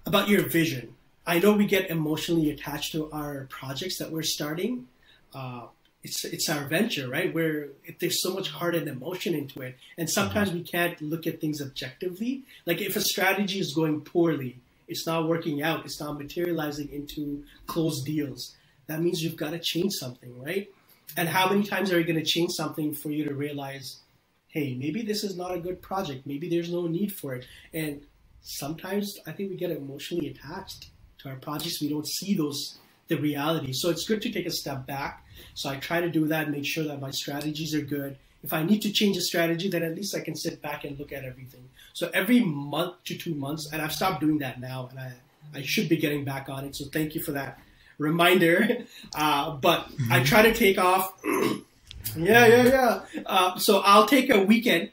about your vision. I know we get emotionally attached to our projects that we're starting. Uh, it's it's our venture, right? Where if there's so much heart and emotion into it, and sometimes we can't look at things objectively. Like if a strategy is going poorly, it's not working out, it's not materializing into closed deals. That means you've got to change something, right? And how many times are you going to change something for you to realize, hey, maybe this is not a good project. Maybe there's no need for it. And sometimes I think we get emotionally attached to our projects. We don't see those the reality. So it's good to take a step back. So I try to do that, make sure that my strategies are good. If I need to change a strategy, then at least I can sit back and look at everything. So every month to two months, and I've stopped doing that now, and I I should be getting back on it. So thank you for that reminder. [laughs] Uh, but I try to take off. [clears throat] yeah, yeah, yeah. Uh, so I'll take a weekend.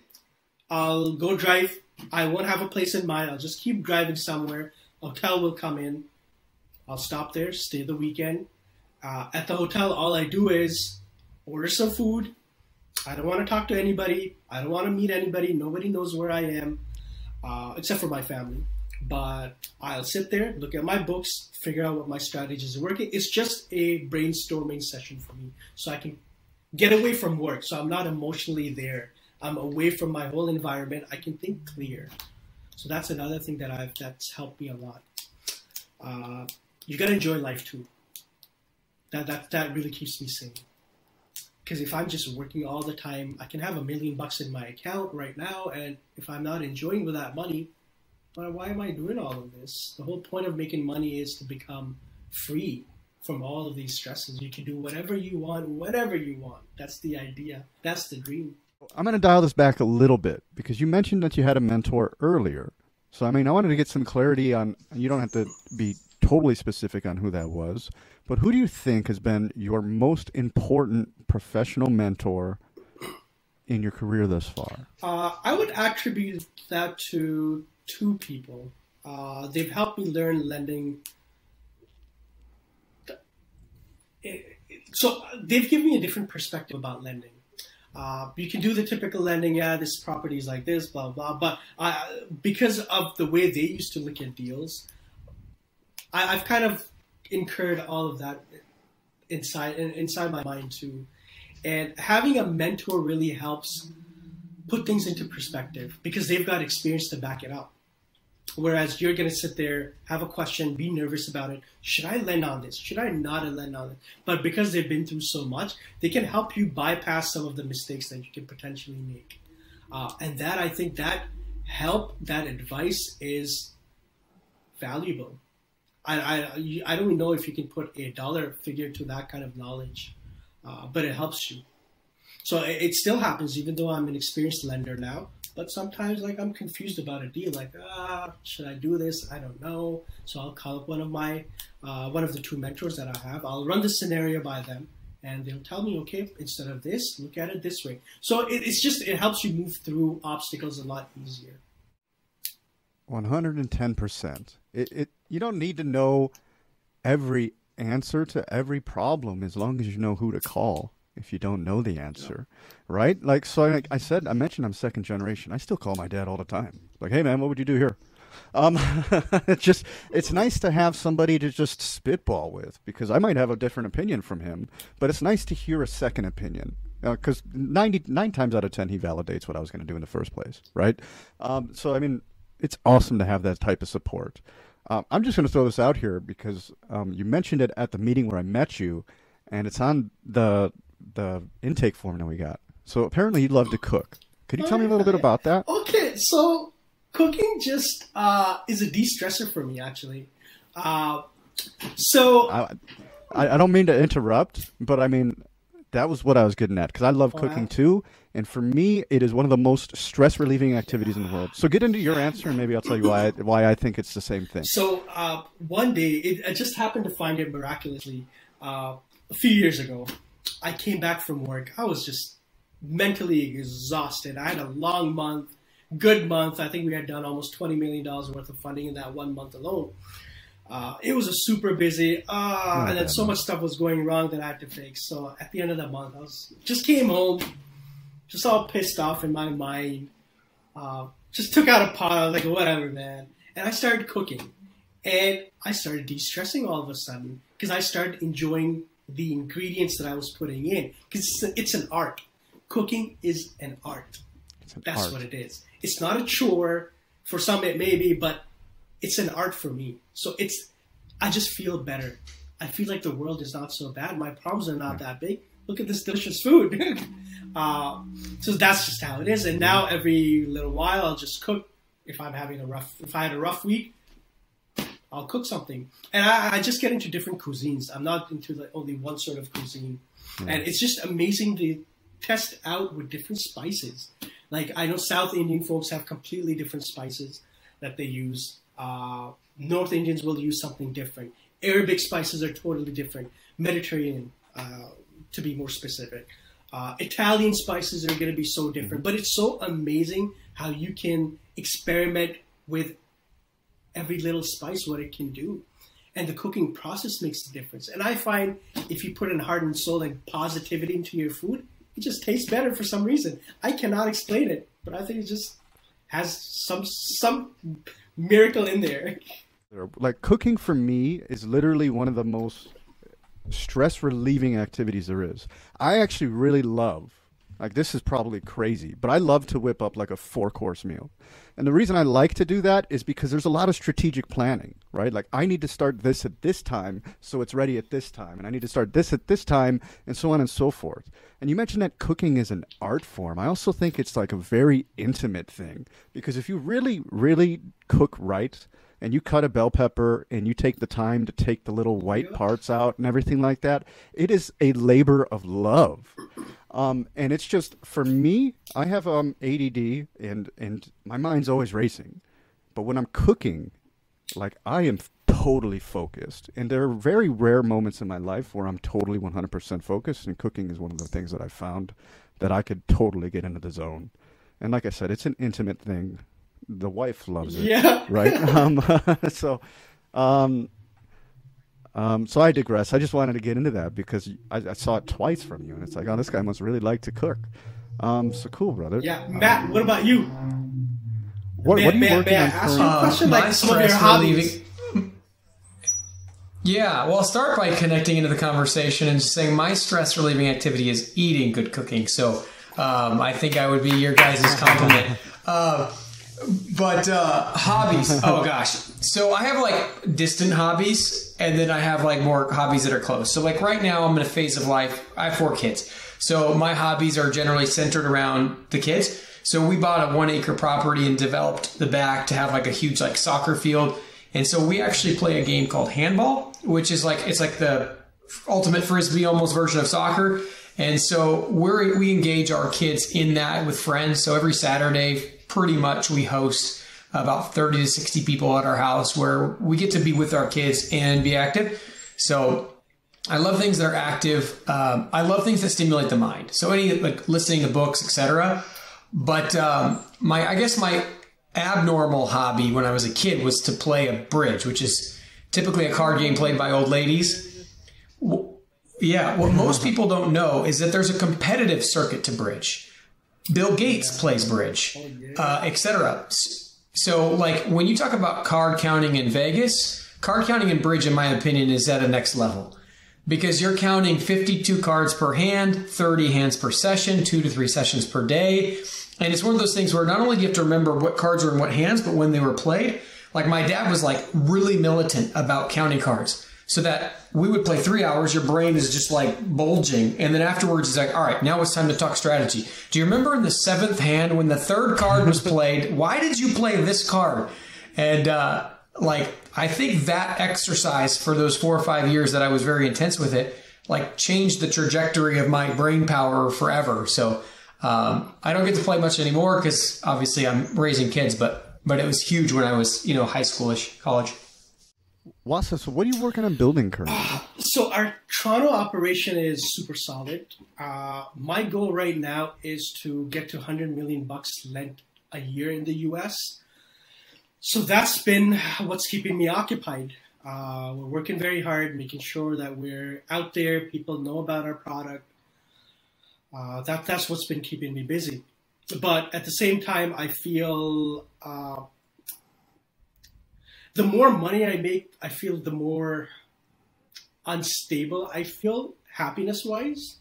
I'll go drive. I won't have a place in mind. I'll just keep driving somewhere. Hotel will come in. I'll stop there, stay the weekend. Uh, at the hotel, all I do is order some food. I don't want to talk to anybody. I don't want to meet anybody. Nobody knows where I am, uh, except for my family. But I'll sit there, look at my books, figure out what my strategies are working. It's just a brainstorming session for me, so I can get away from work. So I'm not emotionally there. I'm away from my whole environment. I can think clear. So that's another thing that I've that's helped me a lot. Uh, you gotta enjoy life too. That that that really keeps me sane. Because if I'm just working all the time, I can have a million bucks in my account right now, and if I'm not enjoying with that money, why am I doing all of this? The whole point of making money is to become free from all of these stresses. You can do whatever you want, whatever you want. That's the idea. That's the dream. I'm going to dial this back a little bit because you mentioned that you had a mentor earlier. So, I mean, I wanted to get some clarity on, you don't have to be totally specific on who that was, but who do you think has been your most important professional mentor in your career thus far? Uh, I would attribute that to two people. Uh, they've helped me learn lending. So they've given me a different perspective about lending. Uh, you can do the typical lending, yeah, this property is like this, blah blah. But uh, because of the way they used to look at deals, I, have kind of incurred all of that inside inside my mind too. And having a mentor really helps put things into perspective because they've got experience to back it up. Whereas you're going to sit there, have a question, be nervous about it. Should I lend on this? Should I not lend on it? But because they've been through so much, they can help you bypass some of the mistakes that you could potentially make. Uh, and that, I think, that help, that advice is valuable. I, I, don't even know if you can put a dollar figure to that kind of knowledge, uh, but it helps you. So it, it still happens, even though I'm an experienced lender now. But sometimes, like, I'm confused about a deal. Like, ah, should I do this? I don't know. So I'll call up one of my, uh, one of the two mentors that I have. I'll run the scenario by them, and they'll tell me, okay, instead of this, look at it this way. So it, it's just it helps you move through obstacles a lot easier. One hundred and ten percent. It, it you don't need to know every answer to every problem as long as you know who to call if you don't know the answer, yeah. right? Like, so I, I, said, I mentioned I'm second generation. I still call my dad all the time. Like, hey man, what would you do here? Um, [laughs] it's just, it's nice to have somebody to just spitball with because I might have a different opinion from him, but it's nice to hear a second opinion because uh, 99 times out of 10 he validates what I was going to do in the first place, right? Um, so, I mean, it's awesome to have that type of support. Uh, I'm just going to throw this out here because um, you mentioned it at the meeting where I met you, and it's on the the intake form that we got. So apparently you'd love to cook. Could you tell me a little bit about that? Okay, so cooking just uh, is a de-stressor for me, actually. Uh, so I, I don't mean to interrupt, but I mean that was what I was getting at because I love cooking too, and for me, it is one of the most stress relieving activities in the world. So get into your answer, and maybe I'll tell you why why I think it's the same thing. So uh, one day, it, I just happened to find it miraculously uh, a few years ago. I came back from work. I was just mentally exhausted. I had a long month, good month. I think we had done almost twenty million dollars worth of funding in that one month alone. Uh, it was a super busy, uh, and then so much stuff was going wrong that I had to fix. So at the end of the month, I was just came home, just all pissed off in my mind. Uh, just took out a pot. I was like, whatever, man. And I started cooking, and I started de-stressing all of a sudden because I started enjoying the ingredients that I was putting in because it's, it's, an art. Cooking is an art. An That's art. what it is. It's not a chore. For some, it may be, but it's an art for me. So it's, I just feel better. I feel like the world is not so bad. My problems are not that big. Look at this delicious food. [laughs] uh, so that's just how it is. And now every little while, I'll just cook. If I'm having a rough, if I had a rough week, I'll cook something. And I, I, just get into different cuisines. I'm not into like only one sort of cuisine. Mm. And it's just amazing to test out with different spices. Like I know South Indian folks have completely different spices that they use. Uh, North Indians will use something different. Arabic spices are totally different. Mediterranean, uh, to be more specific. Uh, Italian spices are going to be so different. But it's so amazing how you can experiment with every little spice what it can do. and the cooking process makes a difference. And I find if you put in heart and soul and positivity into your food, it just tastes better for some reason. I cannot explain it, but I think it just has some some miracle in there. [laughs] Like cooking for me is literally one of the most stress relieving activities there is. I actually really love like this is probably crazy, but I love to whip up like a four course meal. And the reason I like to do that is because there's a lot of strategic planning, right? Like I need to start this at this time so it's ready at this time, and I need to start this at this time, and so on and so forth. And you mentioned that cooking is an art form. I also think it's like a very intimate thing because if you really, really cook right, and you cut a bell pepper and you take the time to take the little white parts out and everything like that, it is a labor of love. Um, and it's just for me, I have um, ADD and and my mind's always racing. But when I'm cooking, like I am totally focused. And there are very rare moments in my life where I'm totally 100% focused. And cooking is one of the things that I found that I could totally get into the zone. And like I said, it's an intimate thing the wife loves it. Yeah. Right. [laughs] um, [laughs] so, um, um, so I digress. I just wanted to get into that because I, I, saw it twice from you, and it's like, oh, this guy must really like to cook. Um, so cool, brother. Yeah, Matt. What about you? What, what are you may, working may on? I ask you a question? Uh, like some of your hobbies. Yeah, well, I'll start by connecting into the conversation and saying my stress relieving activity is eating good cooking. So um, I think I would be your guys' compliment. Uh, but uh, hobbies, [laughs] oh gosh. So I have like distant hobbies, and then I have like more hobbies that are close. So like right now, I'm in a phase of life. I have four kids, so my hobbies are generally centered around the kids. So we bought a one acre property and developed the back to have like a huge like soccer field. And so we actually play a game called handball, which is like it's like the ultimate frisbee almost version of soccer. And so we we engage our kids in that with friends. So every Saturday, pretty much we host about 30 to 60 people at our house where we get to be with our kids and be active. So I love things that are active. Um, I love things that stimulate the mind. So any like listening to books, etc. But um, my, I guess my abnormal hobby when I was a kid was to play a bridge, which is typically a card game played by old ladies. Yeah, what most people don't know is that there's a competitive circuit to bridge. Bill Gates plays bridge, uh, etc. So, like when you talk about card counting in Vegas, card counting in bridge, in my opinion, is at a next level because you're counting 52 cards per hand, 30 hands per session, two to three sessions per day. And it's one of those things where not only do you have to remember what cards are in what hands, but when they were played. Like my dad was like really militant about counting cards so that we would play three hours. Your brain is just like bulging. And then afterwards, it's like, all right, now it's time to talk strategy. Do you remember in the seventh hand when the third card was [laughs] played? Why did you play this card? And, uh, like, I think that exercise for those four or five years that I was very intense with it, like, changed the trajectory of my brain power forever. So, um, I don't get to play much anymore because obviously I'm raising kids, but, but it was huge when I was, you know, high schoolish, college. Wasah, so what are you working on building currently? [sighs] So our Toronto operation is super solid. Uh, my goal right now is to get to 100 million bucks lent a year in the U.S. So that's been what's keeping me occupied. Uh, we're working very hard, making sure that we're out there. People know about our product. Uh, that that's what's been keeping me busy. But at the same time, I feel uh, the more money I make, I feel the more unstable I feel happiness wise.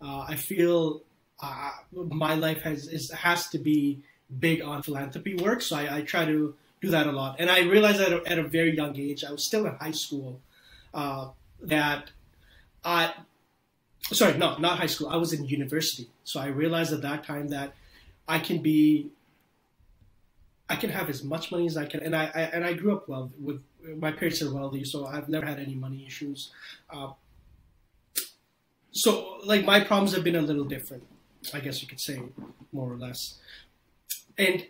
Uh, I feel uh, my life has is, has to be big on philanthropy work, so I, I, try to do that a lot. And I realized at a, at a very young age, I was still in high school, uh, that I sorry, no, not high school. I was in university, so I realized at that time that I can be I can have as much money as I can, and I, I and I grew up well with my parents are wealthy, so I've never had any money issues. Uh, so like my problems have been a little different, I guess you could say, more or less. And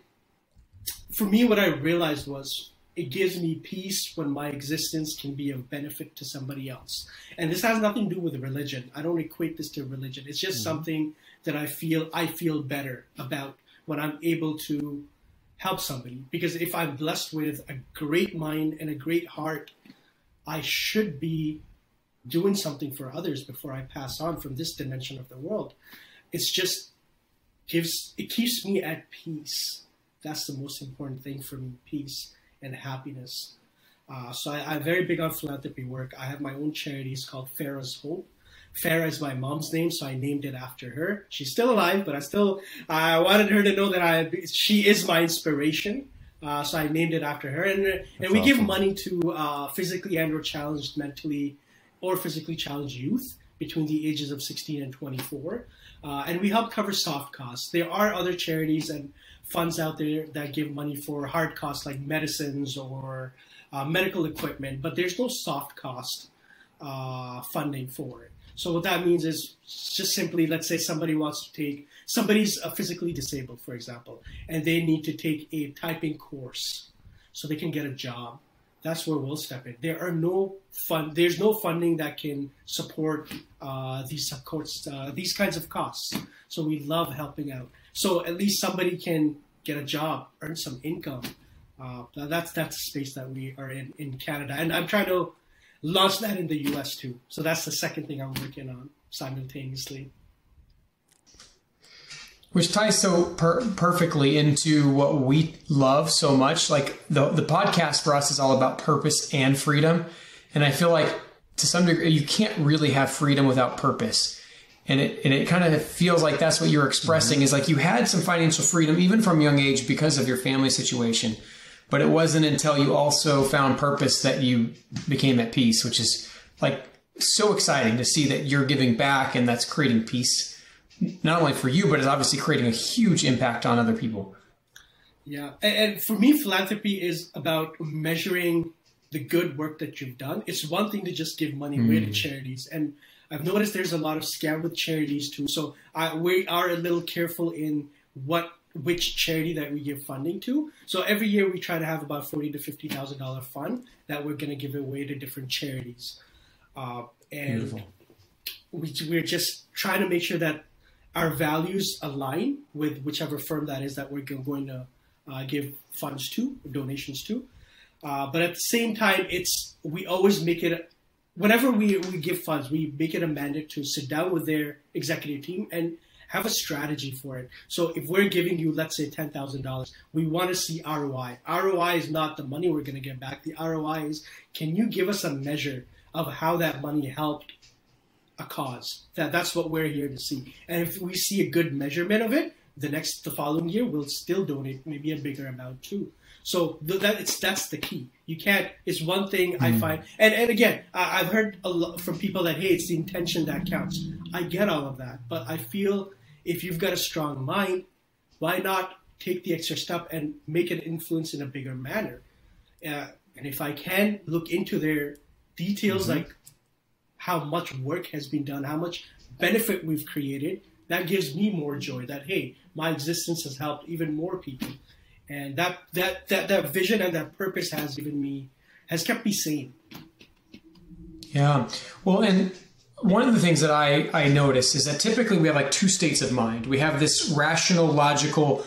for me, what I realized was it gives me peace when my existence can be of benefit to somebody else. And this has nothing to do with religion. I don't equate this to religion. It's just mm-hmm. something that I feel I feel better about when I'm able to help somebody. Because if I'm blessed with a great mind and a great heart, I should be doing something for others before I pass on from this dimension of the world. It's just gives it keeps me at peace. That's the most important thing for me: peace and happiness. Uh, so I, am very big on philanthropy work. I have my own charities called Farah's Hope. Farah is my mom's name, so I named it after her. She's still alive, but I still I wanted her to know that I she is my inspiration. Uh, so I named it after her, and and we awesome. give money to uh, physically and or challenged mentally or physically challenged youth between the ages of 16 and 24, uh, and we help cover soft costs. There are other charities and funds out there that give money for hard costs like medicines or uh, medical equipment, but there's no soft cost uh, funding for it. So what that means is just simply, let's say somebody wants to take somebody's uh, physically disabled, for example, and they need to take a typing course so they can get a job. That's where we'll step in. There are no fund. There's no funding that can support uh, these course, uh, these kinds of costs. So we love helping out. So at least somebody can get a job, earn some income. Uh, that's that's the space that we are in in Canada, and I'm trying to launch that in the US too. So that's the second thing I'm working on simultaneously. Which ties so per- perfectly into what we love so much. Like the, the podcast for us is all about purpose and freedom. And I feel like to some degree, you can't really have freedom without purpose. And it, and it kind of feels like that's what you're expressing mm-hmm. is like you had some financial freedom even from young age because of your family situation but it wasn't until you also found purpose that you became at peace, which is like so exciting to see that you're giving back and that's creating peace, not only for you, but it's obviously creating a huge impact on other people. Yeah. And, for me, philanthropy is about measuring the good work that you've done. It's one thing to just give money away mm. to charities. And I've noticed there's a lot of scam with charities too. So I, we are a little careful in what which charity that we give funding to. So every year we try to have about forty to fifty thousand dollar fund that we're going to give away to different charities, uh, and we, we're just trying to make sure that our values align with whichever firm that is that we're going to uh, give funds to, donations to. Uh, but at the same time, it's we always make it whenever we, we give funds, we make it a mandate to sit down with their executive team and have a strategy for it. So if we're giving you, let's say, ten thousand dollars, we want to see ROI. ROI is not the money we're going to get back. The ROI is can you give us a measure of how that money helped a cause? That that's what we're here to see. And if we see a good measurement of it, the next the following year we'll still donate maybe a bigger amount too. So that it's that's the key. You can't. It's one thing mm. I hmm. find, and and again, I, have heard a lot from people that hey, it's the intention that counts. I get all of that, but I feel if you've got a strong mind, why not take the extra step and make an influence in a bigger manner? Uh, and if I can look into their details, mm-hmm. like how much work has been done, how much benefit we've created, that gives me more joy. That hey, my existence has helped even more people, and that that that that vision and that purpose has given me has kept me sane. Yeah, well, and one of the things that I, I notice is that typically we have like two states of mind. We have this rational, logical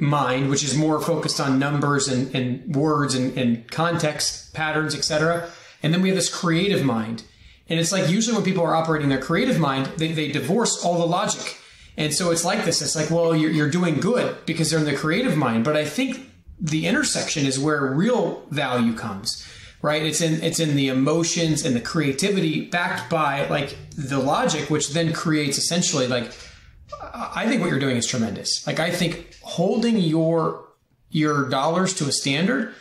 mind, which is more focused on numbers and, and words and, and context patterns, etc. And then we have this creative mind. And it's like usually when people are operating their creative mind, they, they divorce all the logic. And so it's like this. It's like, well, you're, you're doing good because they're in the creative mind. But I think the intersection is where real value comes right? It's in it's in the emotions and the creativity backed by like the logic, which then creates essentially like I think what you're doing is tremendous. Like I think holding your your dollars to a standard,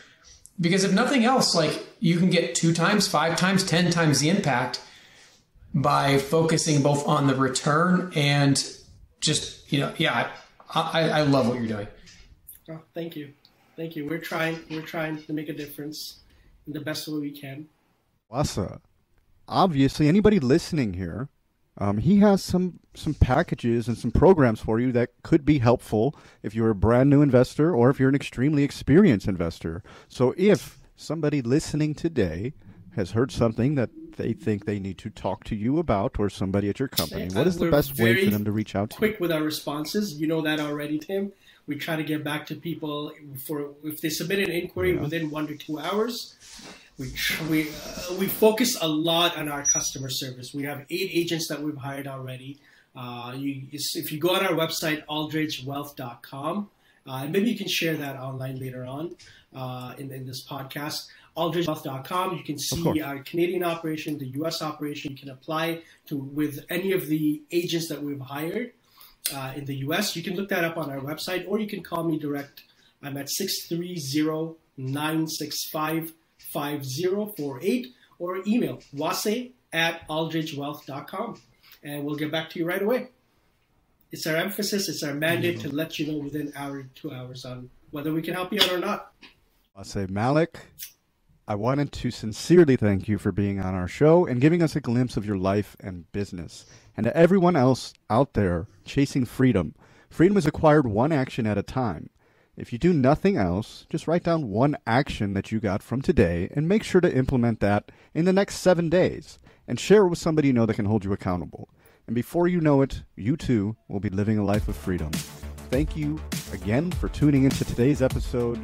because if nothing else, like you can get two times, five times, ten times the impact by focusing both on the return and just you know, yeah, I, I I love what you're doing. Oh, thank you, thank you. We're trying. We're trying to make a difference the best way we can. Wasah, obviously, anybody listening here, um, he has some some packages and some programs for you that could be helpful if you're a brand new investor or if you're an extremely experienced investor. So if somebody listening today has heard something that they think they need to talk to you about or somebody at your company, what is the best way for them to reach out to quick you? with our responses. You know that already, Tim. We try to get back to people for if they submit an inquiry yeah. within one to two hours. we we uh, we focus a lot on our customer service. We have eight agents that we've hired already. Uh, you, if you go on our website, aldridgewealth.com, uh, and maybe you can share that online later on uh, in, in this podcast. aldridgewealth.com. You can see our Canadian operation, the U.S. operation. You can apply to with any of the agents that we've hired uh, in the U.S. You can look that up on our website, or you can call me direct. I'm at 630 965 5048 or email wase at aldridgewealth.com and we'll get back to you right away. It's our emphasis, it's our mandate to let you know within hour, two hours on whether we can help you out or not. Wasah Malik, I wanted to sincerely thank you for being on our show and giving us a glimpse of your life and business. And to everyone else out there chasing freedom, freedom is acquired one action at a time. If you do nothing else, just write down one action that you got from today and make sure to implement that in the next seven days and share it with somebody you know that can hold you accountable. And before you know it, you too will be living a life of freedom. Thank you again for tuning into today's episode